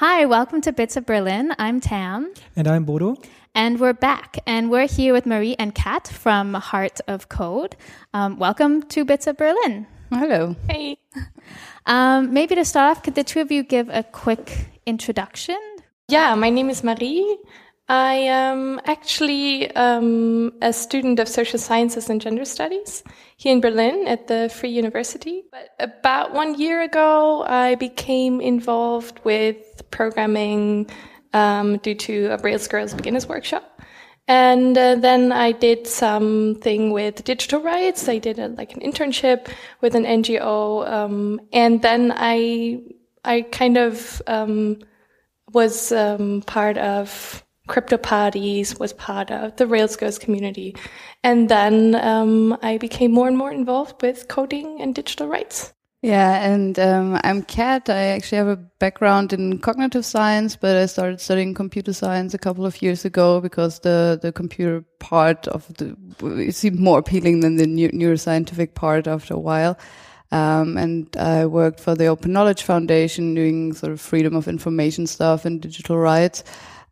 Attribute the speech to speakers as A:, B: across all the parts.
A: Hi, welcome to Bits of Berlin. I'm Tam.
B: And I'm Bodo.
A: And we're back, and we're here with Marie and Kat from Heart of Code. Um, welcome to Bits of Berlin.
C: Hello.
A: Hey. Um, maybe to start off, could the two of you give a quick introduction?
D: Yeah, my name is Marie. I am actually um, a student of social sciences and gender studies here in Berlin at the Free University. But about one year ago, I became involved with programming um, due to a Rails Girls Beginners Workshop. And uh, then I did something with digital rights. I did a, like an internship with an NGO, um, and then I I kind of um, was um, part of crypto parties, was part of the Rails Girls community, and then um, I became more and more involved with coding and digital rights.
C: Yeah, and um, I'm Kat. I actually have a background in cognitive science, but I started studying computer science a couple of years ago because the, the computer part of the it seemed more appealing than the neuroscientific part after a while. Um, and I worked for the Open Knowledge Foundation doing sort of freedom of information stuff and digital rights.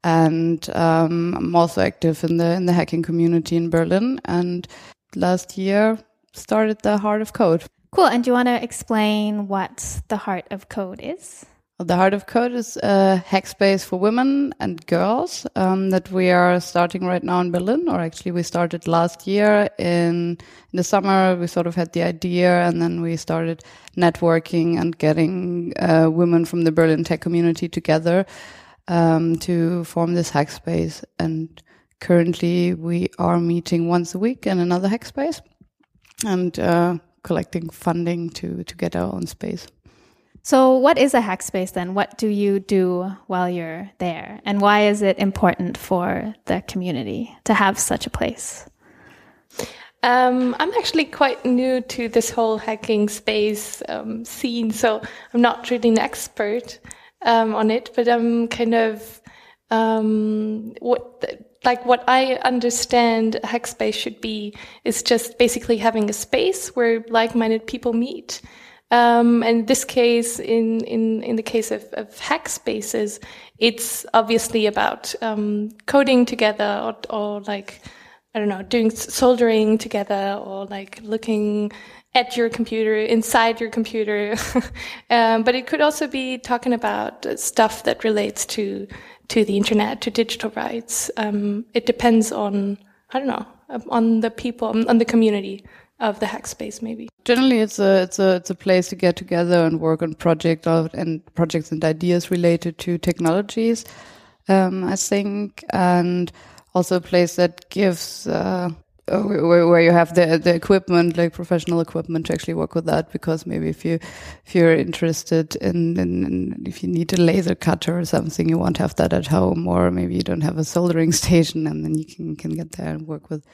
C: And um, I'm also active in the in the hacking community in Berlin. And last year started the Heart of Code.
A: Cool. And do you want to explain what the Heart of Code is?
C: Well, the Heart of Code is a hack space for women and girls um, that we are starting right now in Berlin, or actually we started last year in, in the summer. We sort of had the idea, and then we started networking and getting uh, women from the Berlin tech community together um, to form this hack space. And currently, we are meeting once a week in another hack space, and uh, collecting funding to to get our own space.
A: So, what is a hack space then? What do you do while you're there, and why is it important for the community to have such a place?
D: Um, I'm actually quite new to this whole hacking space um, scene, so I'm not really an expert um, on it, but I'm kind of um, what like what I understand Hackspace should be is just basically having a space where like-minded people meet. Um, and this case, in, in, in the case of, of hack spaces, it's obviously about um, coding together or, or like, I don't know, doing soldering together or like looking at your computer, inside your computer. um, but it could also be talking about stuff that relates to to the internet, to digital rights. Um, it depends on, I don't know, on the people, on the community of the hack space, maybe.
C: Generally, it's a it's a it's a place to get together and work on project and projects and ideas related to technologies. Um, I think, and also a place that gives uh, where, where you have the the equipment, like professional equipment, to actually work with that. Because maybe if you if you're interested in, in, in, if you need a laser cutter or something, you won't have that at home, or maybe you don't have a soldering station, and then you can can get there and work with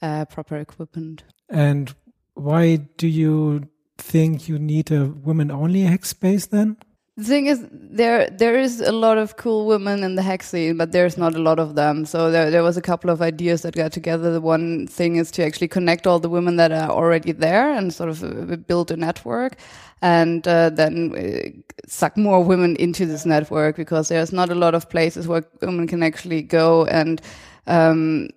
C: uh, proper equipment.
B: And why do you think you need a women only hack space then?
C: The thing is, there there is a lot of cool women in the hack scene, but there's not a lot of them. So there there was a couple of ideas that got together. The one thing is to actually connect all the women that are already there and sort of uh, build a network, and uh, then uh, suck more women into this network because there's not a lot of places where women can actually go and um,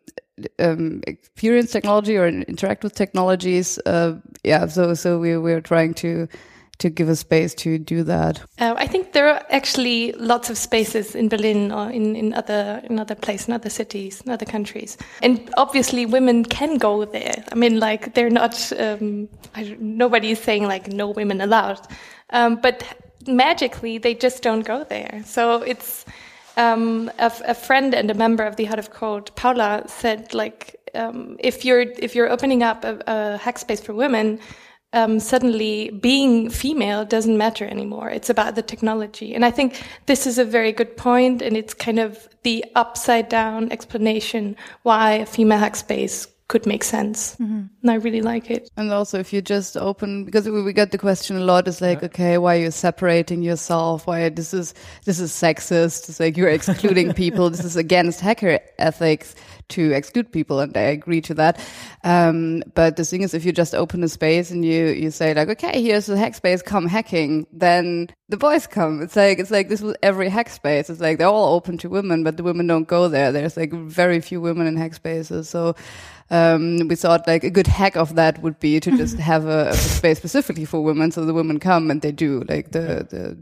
C: um, experience technology or interact with technologies. Uh, yeah, so so we we're trying to to give a space to do that?
D: Uh, I think there are actually lots of spaces in Berlin or in, in other in other places, in other cities, in other countries, and obviously women can go there. I mean, like they're not. Um, nobody is saying like no women allowed, um, but magically they just don't go there. So it's. Um, a, friend and a member of the Heart of Code, Paula, said like um, if you're if you're opening up a, a hack space for women, um, suddenly being female doesn't matter anymore. It's about the technology. And I think this is a very good point, and it's kind of the upside down explanation why a female hack space could make sense. Mm-hmm. And I really like it.
C: And also, if you just open, because we, we get the question a lot, is like, yeah. okay, why are you separating yourself? Why this is this is sexist? It's like you're excluding people. This is against hacker ethics to exclude people, and I agree to that. Um, but the thing is, if you just open a space and you you say like, okay, here's a hack space, come hacking, then the boys come. It's like it's like this with every hack space. It's like they're all open to women, but the women don't go there. There's like very few women in hack spaces, so um, we thought like a good hack of that would be to just have a, a, space specifically for women, so the women come and they do. Like the the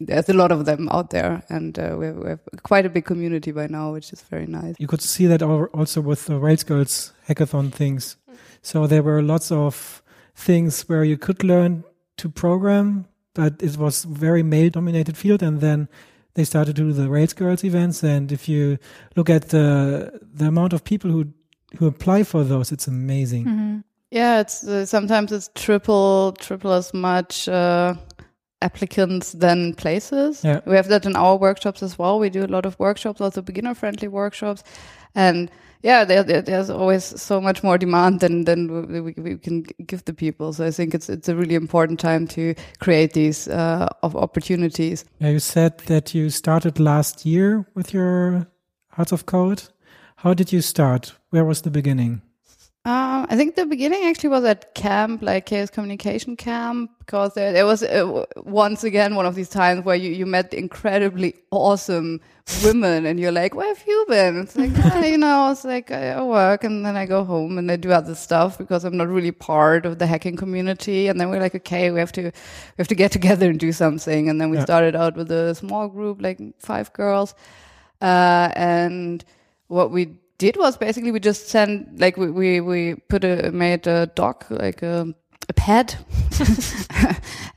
C: there's a lot of them out there, and uh, we, have, we, have, quite a big community by now, which is very nice.
B: You could see that also with the Rails Girls hackathon things. So there were lots of things where you could learn to program, but it was very male-dominated field, and then they started to do the Rails Girls events. And if you look at the the amount of people who who apply for those, it's amazing.
C: Mm-hmm. Yeah, it's uh, sometimes it's triple triple as much uh, applicants than places.
B: Yeah.
C: We have that in our workshops as well. We do a lot of workshops, also beginner friendly workshops, and yeah, there, there, there's always so much more demand than than we, we, can give the people. So I think it's it's a really important time to create these uh, of opportunities.
B: Yeah, you said that you started last year with your Hearts of Code. How did you start? Where was the beginning?
C: Um, I think the beginning actually was at camp, like Chaos Communication Camp, because there, there was uh, once again one of these times where you, you met incredibly awesome women and you're like, where have you been? It's like, oh, you know, it's like I work and then I go home and I do other stuff because I'm not really part of the hacking community. And then we're like, okay, we have to, we have to get together and do something. And then we yeah. started out with a small group, like five girls. Uh, and what we did was basically we just sent like we we, we put a made a doc like a, a pad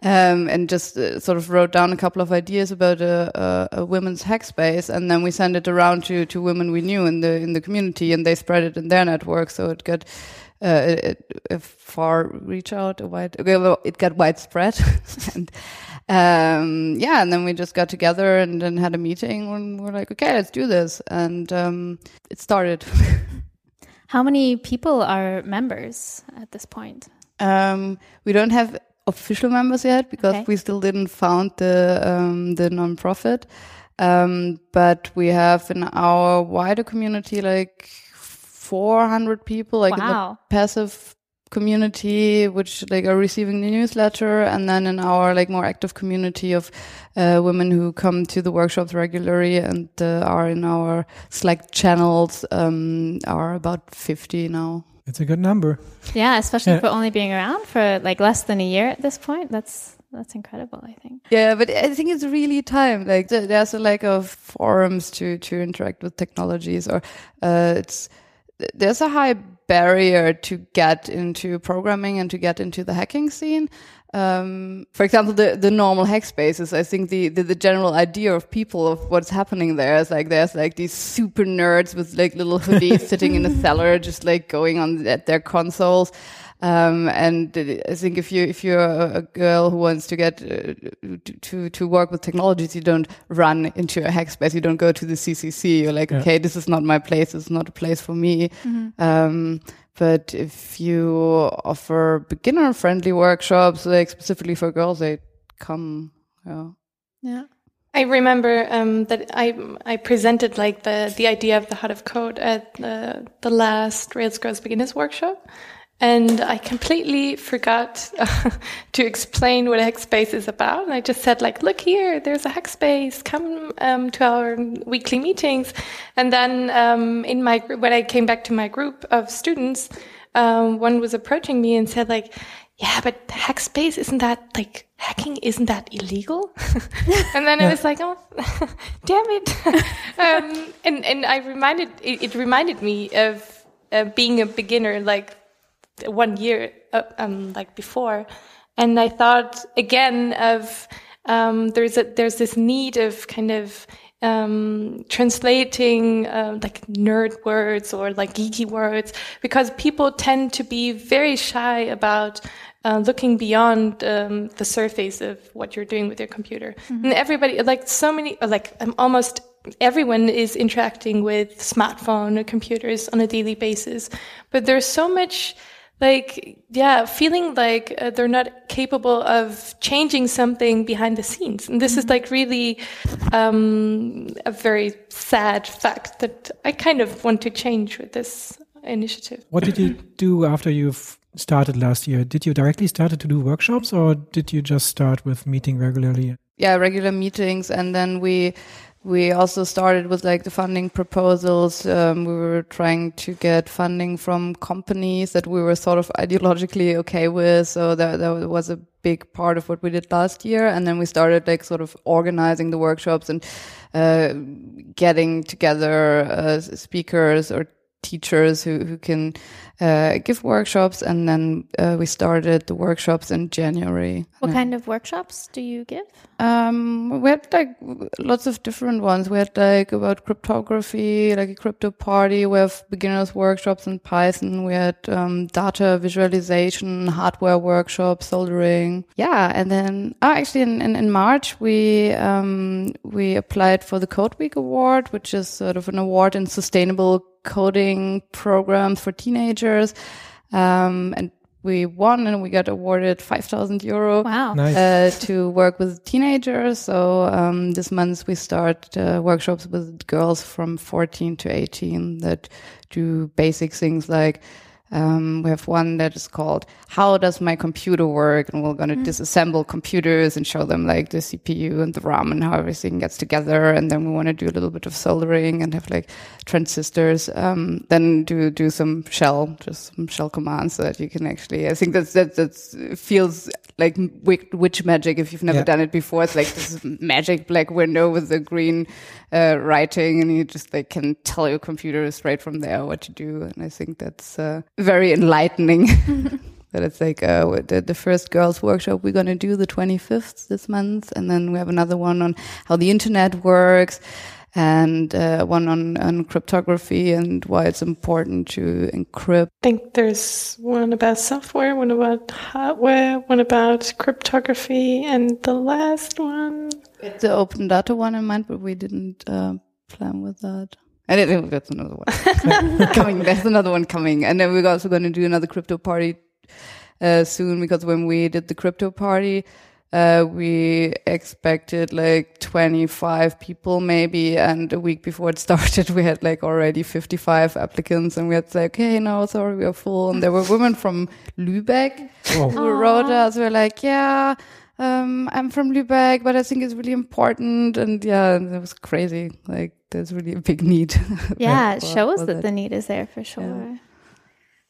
C: um, and just uh, sort of wrote down a couple of ideas about a, a, a, women's hack space and then we sent it around to, to women we knew in the in the community and they spread it in their network so it got uh, a far reach out a wide it got widespread and um, yeah, and then we just got together and then had a meeting and we're like, okay, let's do this. And um, it started.
A: How many people are members at this point?
C: Um, we don't have official members yet because okay. we still didn't found the um, the nonprofit. Um, but we have in our wider community like 400 people, like wow. the passive community which like are receiving the newsletter and then in our like more active community of uh, women who come to the workshops regularly and uh, are in our slack channels um, are about 50 now
B: it's a good number
A: yeah especially yeah. for only being around for like less than a year at this point that's that's incredible i think
C: yeah but i think it's really time like there's a lack of forums to to interact with technologies or uh, it's there's a high barrier to get into programming and to get into the hacking scene. Um, for example, the, the normal hack spaces, I think the, the, the, general idea of people of what's happening there is like there's like these super nerds with like little hoodies sitting in a cellar, just like going on at their consoles. Um, and I think if you if you're a girl who wants to get uh, to to work with technologies, you don't run into a hack space. You don't go to the CCC. You're like, yeah. okay, this is not my place. It's not a place for me. Mm-hmm. Um, but if you offer beginner friendly workshops, like specifically for girls, they come.
A: Yeah. Yeah.
D: I remember um, that I I presented like the the idea of the Heart of Code at the the last Rails Girls Beginners workshop, and I completely forgot uh, to explain what a hackspace is about. And I just said, like, look here, there's a hackspace. Come um, to our weekly meetings. And then um, in my group, when I came back to my group of students, um, one was approaching me and said, like, yeah, but hackspace isn't that like hacking? Isn't that illegal? and then yeah. I was like, oh, damn it! Um, and and I reminded it, it reminded me of uh, being a beginner, like one year uh, um, like before, and I thought again of um, there's a there's this need of kind of um, translating uh, like nerd words or like geeky words because people tend to be very shy about uh, looking beyond um, the surface of what you're doing with your computer. Mm-hmm. And everybody, like so many, like um, almost everyone is interacting with smartphone or computers on a daily basis, but there's so much like yeah feeling like uh, they're not capable of changing something behind the scenes. And this is like really um, a very sad fact that i kind of want to change with this initiative.
B: What did you do after you've started last year? Did you directly started to do workshops or did you just start with meeting regularly?
C: Yeah regular meetings and then we we also started with like the funding proposals. Um, we were trying to get funding from companies that we were sort of ideologically okay with. So that, that was a big part of what we did last year. And then we started like sort of organizing the workshops and uh, getting together uh, speakers or teachers who, who can uh, give workshops. And then uh, we started the workshops in January.
A: What kind of workshops do you give?
C: Um, we had like lots of different ones. We had like about cryptography, like a crypto party. We have beginners workshops in Python. We had um, data visualization, hardware workshops, soldering. Yeah, and then oh, actually in, in, in March we um, we applied for the Code Week Award, which is sort of an award in sustainable coding programs for teenagers. Um, and we won and we got awarded 5,000 euro
A: wow.
B: nice.
C: uh, to work with teenagers. So um, this month we start uh, workshops with girls from 14 to 18 that do basic things like um, we have one that is called "How Does My Computer Work?" and we're going to mm. disassemble computers and show them like the CPU and the RAM and how everything gets together. And then we want to do a little bit of soldering and have like transistors. Um, then do do some shell, just some shell commands so that you can actually. I think that's that that feels like witch magic if you've never yeah. done it before. It's like this magic black window with the green uh, writing, and you just like can tell your computer straight from there what to do. And I think that's uh, very enlightening. that it's like uh, the, the first girls workshop we're going to do the 25th this month and then we have another one on how the internet works and uh, one on, on cryptography and why it's important to encrypt.
D: I think there's one about software, one about hardware, one about cryptography, and the last one.
C: It's the open data one in mind, but we didn't uh, plan with that. And it, that's another one coming. There's another one coming, and then we're also going to do another crypto party uh, soon because when we did the crypto party, uh, we expected like 25 people maybe. And a week before it started, we had like already 55 applicants and we had to say, okay, no, sorry, we are full. And there were women from Lübeck oh. who wrote us. We were like, yeah, um, I'm from Lübeck, but I think it's really important. And yeah, it was crazy. Like there's really a big need.
A: Yeah, it shows that it. the need is there for sure. Yeah.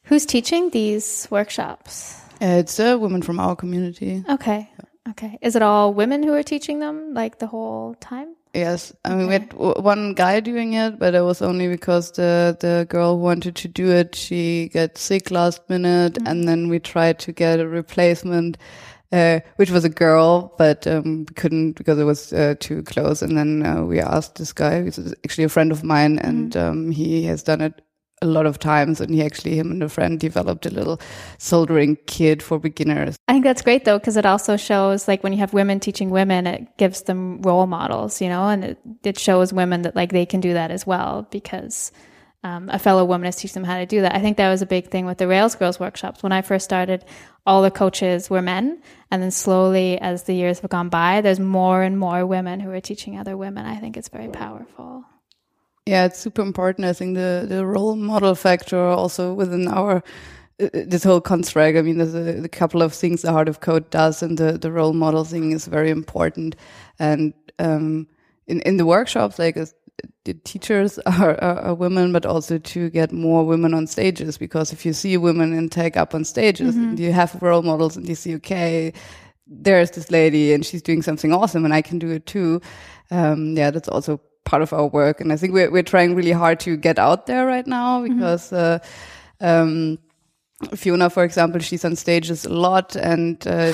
A: Who's teaching these workshops?
C: Uh, it's a woman from our community.
A: Okay. Yeah. Okay. Is it all women who are teaching them like the whole time?
C: Yes. I mean, okay. we had one guy doing it, but it was only because the, the girl who wanted to do it. She got sick last minute mm -hmm. and then we tried to get a replacement. Uh, which was a girl, but um, we couldn't because it was uh, too close. And then uh, we asked this guy, who's actually a friend of mine, and mm -hmm. um, he has done it a lot of times and he actually him and a friend developed a little soldering kit for beginners.
A: I think that's great though because it also shows like when you have women teaching women it gives them role models you know and it, it shows women that like they can do that as well because um, a fellow woman is teaching them how to do that. I think that was a big thing with the rails girls workshops. When i first started all the coaches were men and then slowly as the years have gone by there's more and more women who are teaching other women. I think it's very powerful
C: yeah, it's super important. I think the, the role model factor also within our uh, uh, this whole construct. I mean, there's a, a, couple of things the Heart of Code does, and the, the role model thing is very important. And um, in in the workshops, like uh, the teachers are, are, are, women, but also to get more women on stages. Because if you see women in tech up on stages, mm -hmm. and you have role models, and you see, okay, there's this lady, and she's doing something awesome, and I can do it too. Um, yeah, that's also part of our work. And I think we're, we're trying really hard to get out there right now mm-hmm. because, mm -hmm. uh, um, Fiona, for example, she's on stages a lot, and uh,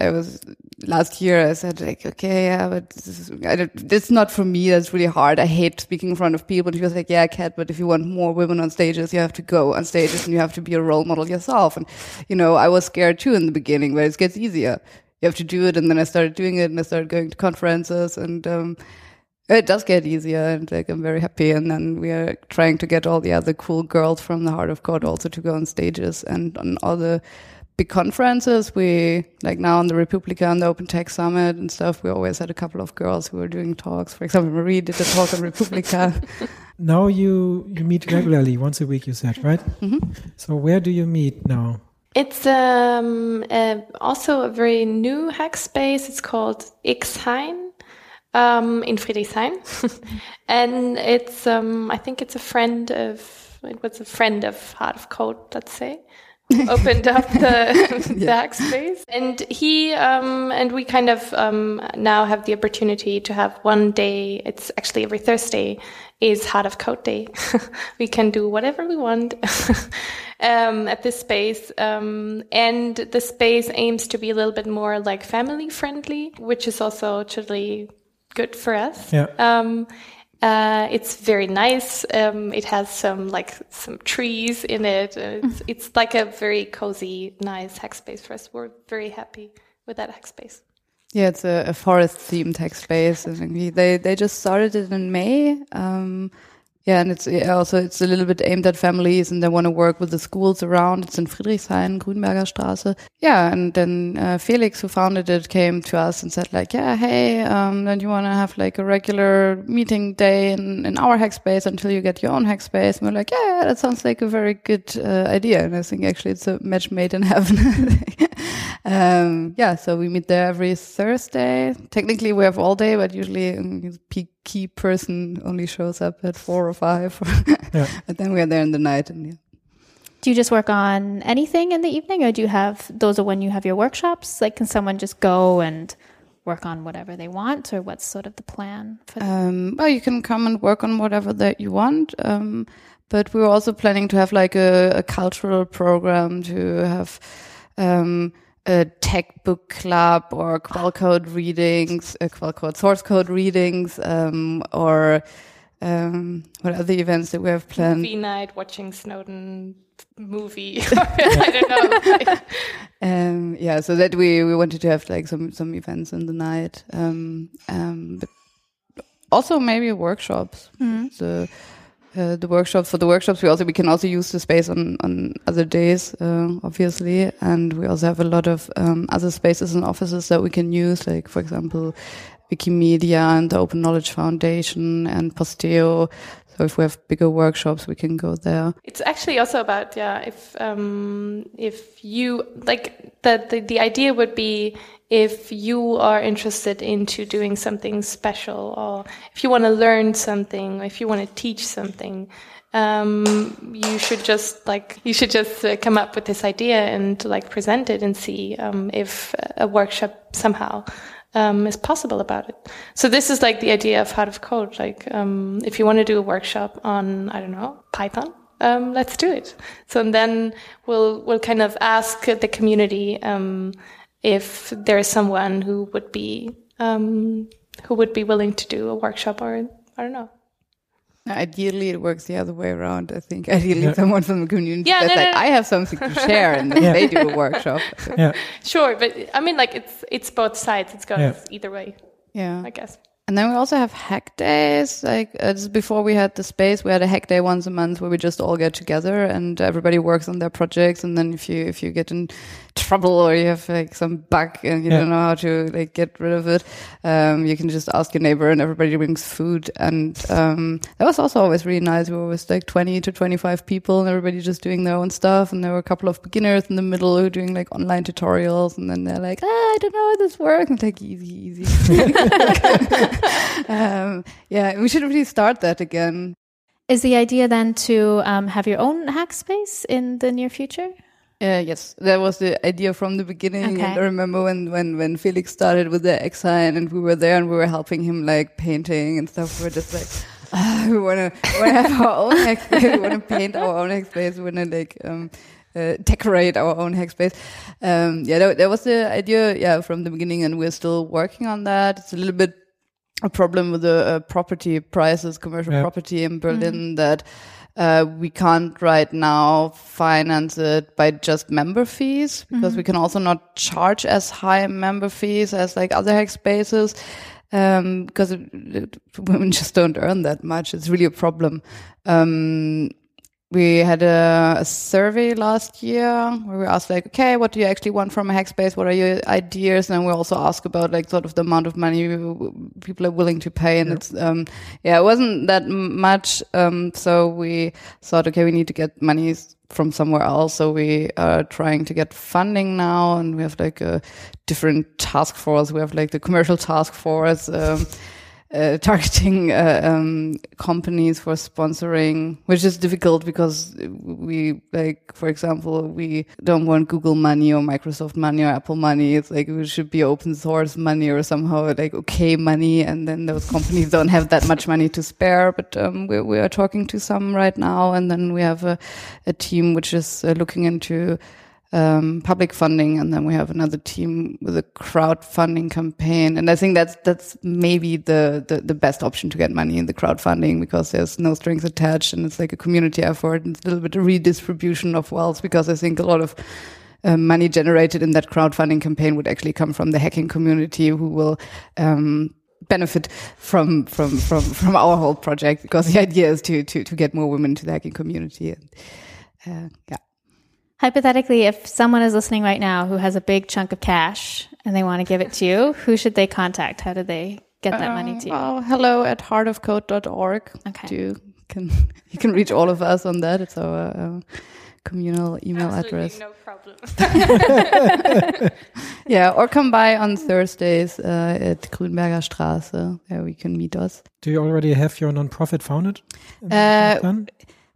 C: I was last year. I said like, okay, yeah, but this is, this is not for me. That's really hard. I hate speaking in front of people. And she was like, yeah, Kat, but if you want more women on stages, you have to go on stages and you have to be a role model yourself. And you know, I was scared too in the beginning, but it gets easier. You have to do it, and then I started doing it, and I started going to conferences, and um, It does get easier, and like I'm very happy. And then we are trying to get all the other cool girls from the Heart of Code also to go on stages and on all the big conferences. We like now on the Republica and the Open Tech Summit and stuff. We always had a couple of girls who were doing talks. For example, Marie did a talk on Republica.
B: Now you you meet regularly once a week. You said right.
C: Mhm.
B: So where do you meet now?
D: It's um, uh, also a very new hack space. It's called Xhain um, in Friedrichshain, and it's um, I think it's a friend of it was a friend of Heart of Code, let's say. Opened up the, the hack space, and he um, and we kind of um, now have the opportunity to have one day. It's actually every Thursday is Heart of Code Day. we can do whatever we want um, at this space. Um, and the space aims to be a little bit more like family friendly, which is also totally good for us.
B: Yeah.
D: Um, uh, it's very nice. Um, it has some like some trees in it. Uh, It's, it's like a very cozy, nice hack space for us. We're very happy with that hack space.
C: Yeah, it's a, a forest themed tech space. They they just started it in May. Um, yeah, and it's also it's a little bit aimed at families, and they want to work with the schools around. It's in Friedrichshain, Grünberger Straße. Yeah, and then uh, Felix, who founded it, came to us and said like, yeah, hey, um, don't you want to have like a regular meeting day in in our hack space until you get your own hack space? And we're like, yeah, that sounds like a very good uh, idea. And I think actually it's a match made in heaven. um, yeah, so we meet there every Thursday. Technically, we have all day, but usually peak key person only shows up at four or five.
B: Yeah.
C: but then we are there in the night, and yeah.
A: Do you just work on anything in the evening, or do you have those are when you have your workshops? Like, can someone just go and work on whatever they want, or what's sort of the plan for?
C: Um, well, you can come and work on whatever that you want. Um, but we were also planning to have like a, a cultural program to have um, a tech book club or Quellcode readings, uh, Quellcode source code readings, um, or um, what other events that we have planned?
D: Movie night, watching Snowden movie. I don't know.
C: Um, yeah, so that we, we wanted to have like some, some events in the night. Um, um, but also maybe workshops. The, uh, the workshops for the workshops, we also, we can also use the space on, on other days, uh, obviously. And we also have a lot of, um, other spaces and offices that we can use, like, for example, Wikimedia and the Open Knowledge Foundation and Posteo. So if we have bigger workshops, we can go there.
D: It's actually also about yeah, if um, if you like the, the the idea would be if you are interested into doing something special or if you want to learn something or if you want to teach something um, you should just like you should just uh, come up with this idea and like present it and see um, if a workshop somehow um, is possible about it. So this is like the idea of Heart of Code. Like um, if you want to do a workshop on I don't know Python, um, let's do it. So and then we'll we'll kind of ask the community um, if there is someone who would be um, who would be willing to do a workshop or I don't know.
C: Ideally, it works the other way around. I think ideally,
B: Yeah.
C: someone from the community
D: Yeah,
C: that's
D: no,
C: like,
D: no, no.
C: I have something to share, and then
B: Yeah.
C: they do a workshop.
B: Yeah.
D: Sure, but I mean like it's it's both sides. It's goes
B: Yeah.
D: either way,
C: Yeah,
D: I guess.
C: and then we also have hack days. Like uh, this is before we had the space, we had a hack day once a month where we just all get together and everybody works on their projects. And then if you if you get in trouble or you have like some bug and you
B: Yeah.
C: don't know how to like get rid of it, um, you can just ask your neighbor, and everybody brings food. And um, that was also always really nice. We were always like twenty to twenty five people, and everybody just doing their own stuff. And there were a couple of beginners in the middle who were doing like online tutorials, and then they're like, ah, I don't know how this works. And like easy, easy. um, yeah, we should really start that again.
A: Is the idea then to um, have your own hack space in the near future?
C: Uh, yes, that was the idea from the beginning.
A: Okay.
C: And I remember when, when, when Felix started with the Xhain and we were there and we were helping him like painting and stuff. We were just like, ah, we want to have our own hack space. We want to paint our own hack space. We want to like, um, uh, decorate our own hack space. Um, yeah, that, that was the idea. Yeah, from the beginning and we're still working on that. It's a little bit a problem with the uh, property prices, commercial
B: Yeah.
C: property in Berlin that uh, we can't right now finance it by just member fees because we can also not charge as high member fees as like other hack spaces. um, because it, it, women just don't earn that much. It's really a problem. Um, we had a, a, survey last year where we asked like, okay, what do you actually want from a hack space? What are your ideas? And we also ask about like sort of the amount of money people are willing to pay. And yeah. it's, um, yeah, it wasn't that much. Um, so we thought, okay, we need to get money from somewhere else. So we are trying to get funding now and we have like a different task force. We have like the commercial task force. Um, uh, targeting uh, um, companies for sponsoring, which is difficult because we like, for example, we don't want Google money or Microsoft money or Apple money. It's like it should be open source money or somehow like okay money, and then those companies don't have that much money to spare. But um, we we are talking to some right now, and then we have a, a team which is uh, looking into um, public funding, and then we have another team with a crowdfunding campaign. And I think that's that's maybe the, the, the best option to get money in the crowdfunding because there's no strings attached, and it's like a community effort. And it's a little bit of redistribution of wealth because I think a lot of uh, money generated in that crowdfunding campaign would actually come from the hacking community, who will. Um, benefit from from from from our whole project because the idea is to to to get more women to the hacking community and uh, yeah
A: Hypothetically, if someone is listening right now who has a big chunk of cash and they want to give it to you, who should they contact? How do they get that money to you?
C: Well, uh, hello at heartofcode.org. Okay. You can, you can reach all of us on that. It's our uh, communal email
D: Absolutely
C: address.
D: No problem.
C: yeah, or come by on Thursdays uh, at Grünberger Straße. There we can meet us.
B: Do you already have your nonprofit founded?
C: Uh,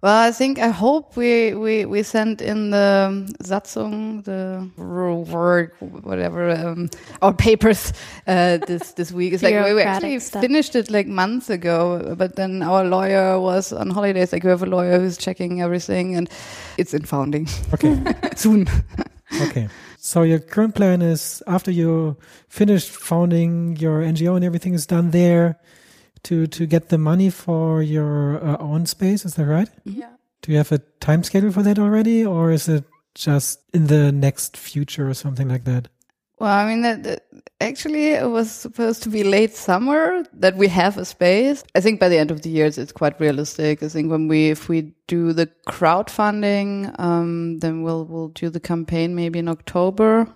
C: well, I think I hope we we we sent in the Satzung, the work, whatever, um, our papers uh, this this week. It's like we actually stuff. finished it like months ago, but then our lawyer was on holidays. Like we have a lawyer who's checking everything, and it's in founding.
B: Okay,
C: soon.
B: okay. So your current plan is after you finished founding your NGO and everything is done there to to get the money for your uh, own space. Is that right?
D: Yeah.
B: Do you have a time schedule for that already, or is it just in the next future or something like that?
C: Well, I mean, that, that, actually, it was supposed to be late summer that we have a space. I think by the end of the year, it's quite realistic. I think when we, if we do the crowdfunding, um, then we'll we'll do the campaign maybe in October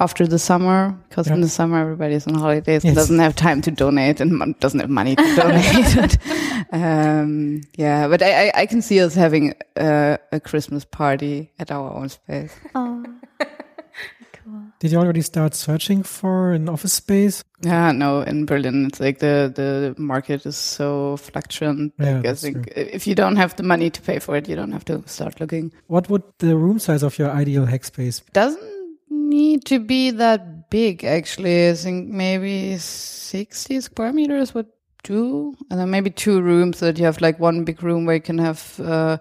C: after the summer because yeah. in the summer everybody's on holidays yes. and doesn't have time to donate and doesn't have money to donate. um, yeah, but I, I, I, can see us having a, a, Christmas party at our own space.
A: Oh, cool.
B: Did you already start searching for an office space?
C: Yeah, no, in Berlin, it's like the, the market is so fluctuant.
B: Yeah,
C: like I think true. if you don't have the money to pay for it, you don't have to start looking.
B: What would the room size of your ideal hack space?
C: Doesn't need to be that big, actually. I think maybe 60 square meters would do. And then maybe two rooms so that you have like one big room where you can have uh,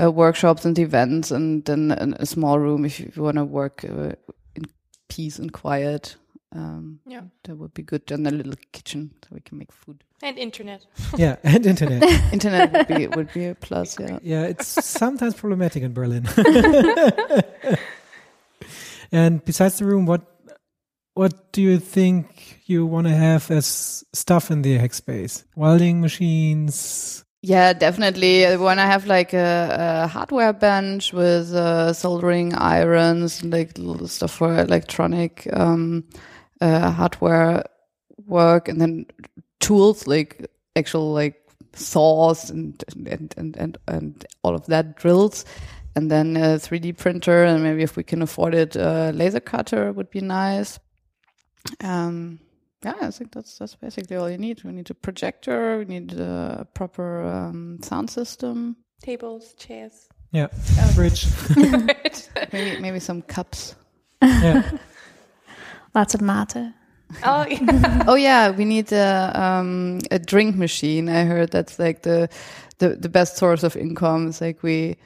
C: uh, workshops and events, and then a, small room if you, you want to work uh, in peace and quiet. Um,
D: yeah,
C: that would be good. And a little kitchen so we can make food
D: and internet.
B: yeah, and internet.
C: internet would be would be a plus. Yeah,
B: yeah. It's sometimes problematic in Berlin. And besides the room, what what do you think you want to have as stuff in the hack space? Welding machines.
C: Yeah, definitely. I want to have like a, a, hardware bench with uh, soldering irons, like stuff for electronic um, uh, hardware work, and then tools like actual like saws and and and and, and all of that drills and then a 3D printer, and maybe if we can afford it, a laser cutter would be nice. Um, yeah, I think that's that's basically all you need. We need a projector, we need a proper um, sound system,
D: tables, chairs.
B: Yeah, fridge.
C: maybe maybe some cups.
B: Yeah,
A: lots of mate.
D: Oh yeah.
C: oh yeah, we need a um, a drink machine. I heard that's like the the the best source of income. It's like we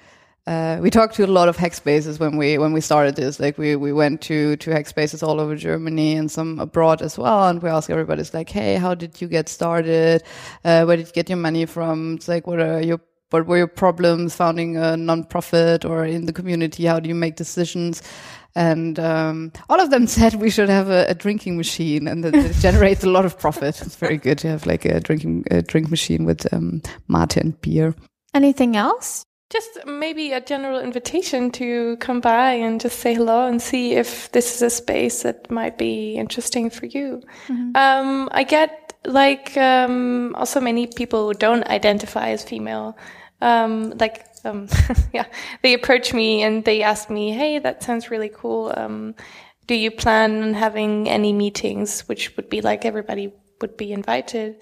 C: uh, we talked to a lot of hack spaces when we when we started this. Like we we went to to hack spaces all over Germany and some abroad as well. And we asked everybody, like, hey, how did you get started? Uh, where did you get your money from? It's like, what are your what were your problems founding a nonprofit or in the community? How do you make decisions? and um, all of them said we should have a, a drinking machine, and that it generates a lot of profit. It's very good to have like a drinking a drink machine with um, mate and beer.
A: Anything else?
D: Just maybe a general invitation to come by and just say hello and see if this is a space that might be interesting for you. Um, I get like um, also many people who don't identify as female. Um, like um, yeah, they approach me and they ask me, "Hey, that sounds really cool. Um, do you plan on having any meetings?" Which would be like everybody would be invited.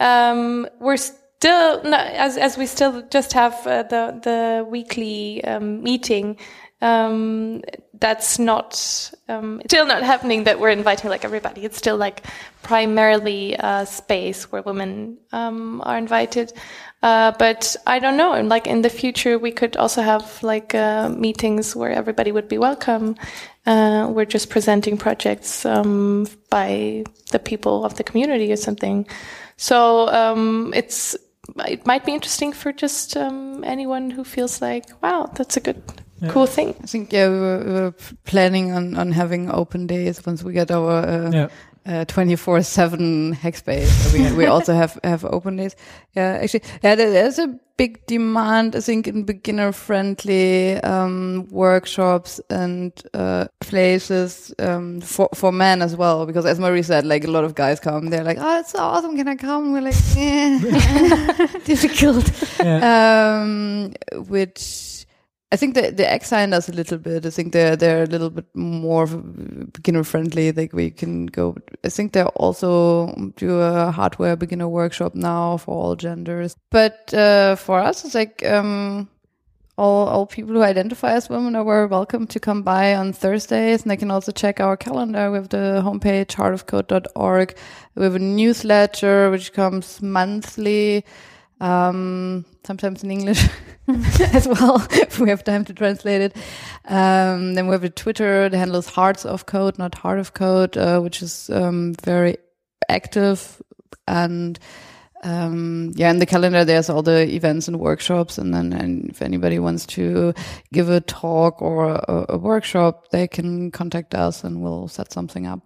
D: Um, we're still as as we still just have uh, the the weekly um, meeting. Um, that's not um, still not happening. That we're inviting like everybody. It's still like primarily a space where women um, are invited. Uh, but I don't know. And like in the future, we could also have like uh, meetings where everybody would be welcome. Uh, we're just presenting projects um, by the people of the community or something. So um, it's it might be interesting for just um, anyone who feels like, wow, that's a good, cool thing.
C: I think yeah, we were, we were planning on on having open days once we get our uh,
B: Yeah.
C: Uh, 24/7 hackspace. we we also have have open days. Yeah, actually, yeah, there's a big demand. I think in beginner friendly um, workshops and uh, places um, for for men as well. Because as Marie said, like a lot of guys come, they're like, "Oh, it's so awesome! Can I come?" We're like, "Yeah, difficult."
B: Yeah.
C: um, which I think the the Xhain does a little bit. I think they're they're a little bit more beginner friendly. Like we can go. I think they also do a hardware beginner workshop now for all genders. But uh, for us, it's like. Um, all, all people who identify as women are welcome to come by on Thursdays, and they can also check our calendar. Have the homepage heartofcode.org. We have a newsletter which comes monthly, um, sometimes in English as well, if we have time to translate it. Um, then we have a Twitter. The handle is Hearts of Code, not Heart of Code, uh, which is um, very active and um, yeah, in the calendar there's all the events and workshops, and then and if anybody wants to give a talk or a, a workshop, they can contact us and we'll set something up.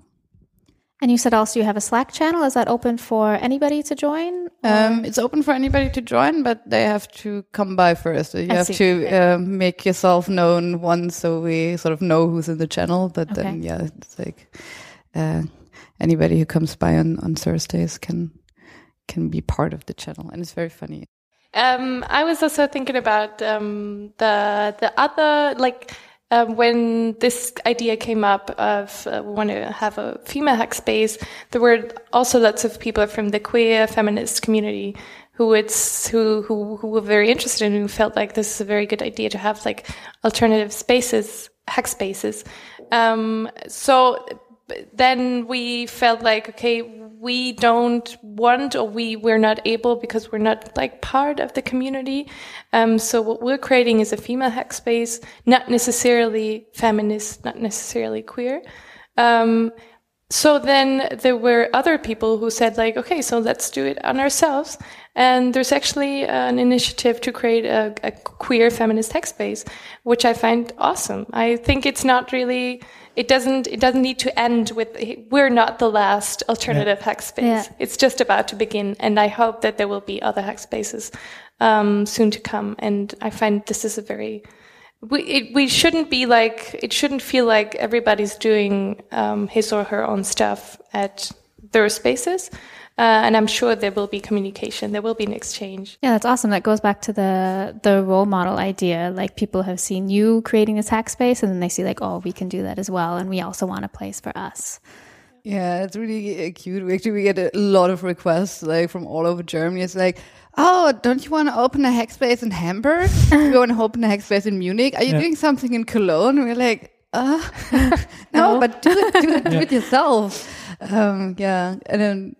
A: And you said also you have a Slack channel. Is that open for anybody to join?
C: Um, it's open for anybody to join, but they have to come by first. You
A: I
C: have
A: see.
C: to uh, make yourself known once, so we sort of know who's in the channel. But then, yeah, it's like uh, anybody who comes by on, on Thursdays can can be part of the channel, and it's very funny.
D: Um, I was also thinking about um, the the other like um, when this idea came up of uh, we want to have a female hack space. There were also lots of people from the queer feminist community who it's who who who were very interested and who felt like this is a very good idea to have like alternative spaces, hack spaces. Um, so then we felt like okay we don't want or we we're not able because we're not like part of the community. Um, so what we're creating is a female hack space not necessarily feminist not necessarily queer. Um, so then there were other people who said like okay so let's do it on ourselves and there's actually an initiative to create a, a queer feminist tech space which i find awesome. I think it's not really it doesn't it doesn't need to end with we're not the last alternative hack space.
A: Yeah.
D: it's just about to begin and i hope that there will be other hack spaces um, soon to come. And i find this is a very we it, we shouldn't be like it shouldn't feel like everybody's doing um, his or her own stuff at their spaces, uh, and I'm sure there will be communication, there will be an exchange.
A: Yeah, that's awesome. That goes back to the the role model idea. Like people have seen you creating this hack space, and then they see like, oh, we can do that as well, and we also want a place for us.
C: Yeah, it's really uh, cute. We actually we get a lot of requests like from all over Germany. It's like, oh, don't you want to open a hack space in Hamburg? we want to open a hack space in Munich. Are you
B: Yeah.
C: doing something in Cologne? We're like, uh, no, but do it, do it, do it yourself. Um, yeah, and then.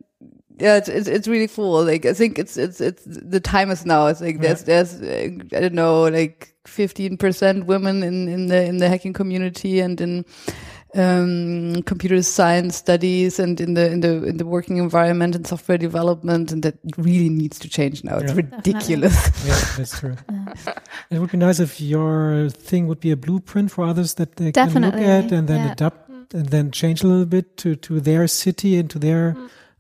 C: Yeah, it's, it's it's really cool. Like I think it's it's it's the time is now. It's like there's there's uh, I don't know like fifteen percent women in in the in the hacking community and in um, computer science studies and in the in the in the working environment and software development, and that really needs to change now. It's
B: Yeah.
C: ridiculous.
B: Yeah, that's true. It would be nice if your thing would be a blueprint for others that they can look at and then
A: yeah.
B: adapt and then change a little bit to, to their city and to their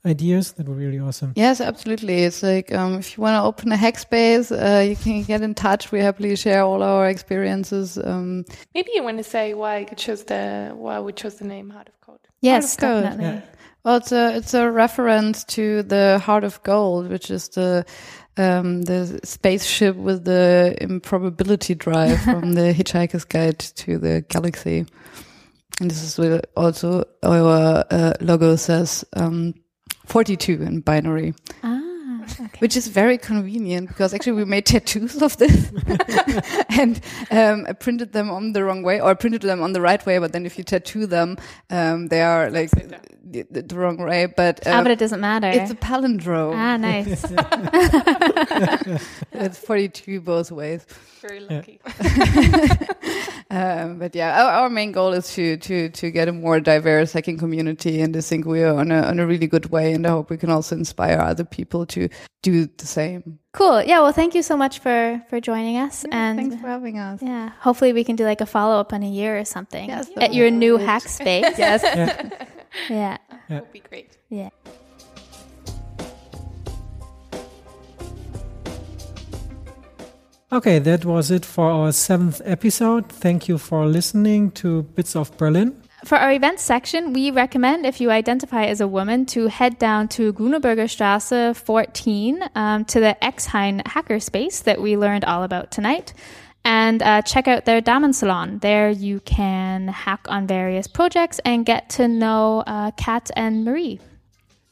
B: ideas. That would be really awesome.
C: Yes, absolutely. It's like um, if you want to open a hack space, uh, you can get in touch. We happily share all our experiences. Um,
D: Maybe you want to say why you chose the why we chose the name Heart of Code.
A: Yes,
C: Heart of Gold,
A: definitely.
B: Yeah.
C: well, it's a it's a reference to the Heart of Gold, which is the um, the spaceship with the improbability drive from the Hitchhiker's Guide to the Galaxy. And this is where also our uh, logo says um, 42 in binary.
A: Ah, okay.
C: which is very convenient because actually we made tattoos of this and um, I printed them on the wrong way or printed them on the right way but then if you tattoo them um, they are like the, the, the wrong way but,
A: Ah,
C: uh,
A: but it doesn't matter.
C: it's a palindrome
A: ah, nice.
C: it's 42 both ways
D: Very lucky.
C: um, but yeah our, our main goal is to to to get a more diverse hacking community and I think we are on a, on a really good way and I hope we can also inspire other people to do the same
A: cool. Yeah. Well, thank you so much for for joining us, and
C: thanks for having us
A: yeah, hopefully we can do like a follow up in a year or something
C: Yes,
A: at your new hack space.
C: yes
B: Yeah.
A: Yeah.
D: That would be great.
A: Yeah.
B: Okay, that was it for our seventh episode. Thank you for listening to Bits of Berlin.
A: For our events section, we recommend if you identify as a woman to head down to Grüneberger Straße 14 um, to the Xhain hackerspace that we learned all about tonight. And uh, check out their Damensalon. There you can hack on various projects and get to know uh, Kat and Marie.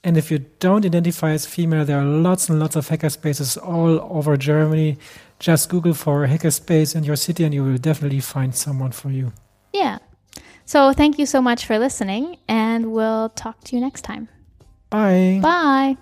B: And if you don't identify as female, there are lots and lots of hackerspaces all over Germany. Just Google for hackerspace in your city and you will definitely find someone for you.
A: Yeah. So thank you so much for listening, and we'll talk to you next time.
B: Bye.
A: Bye.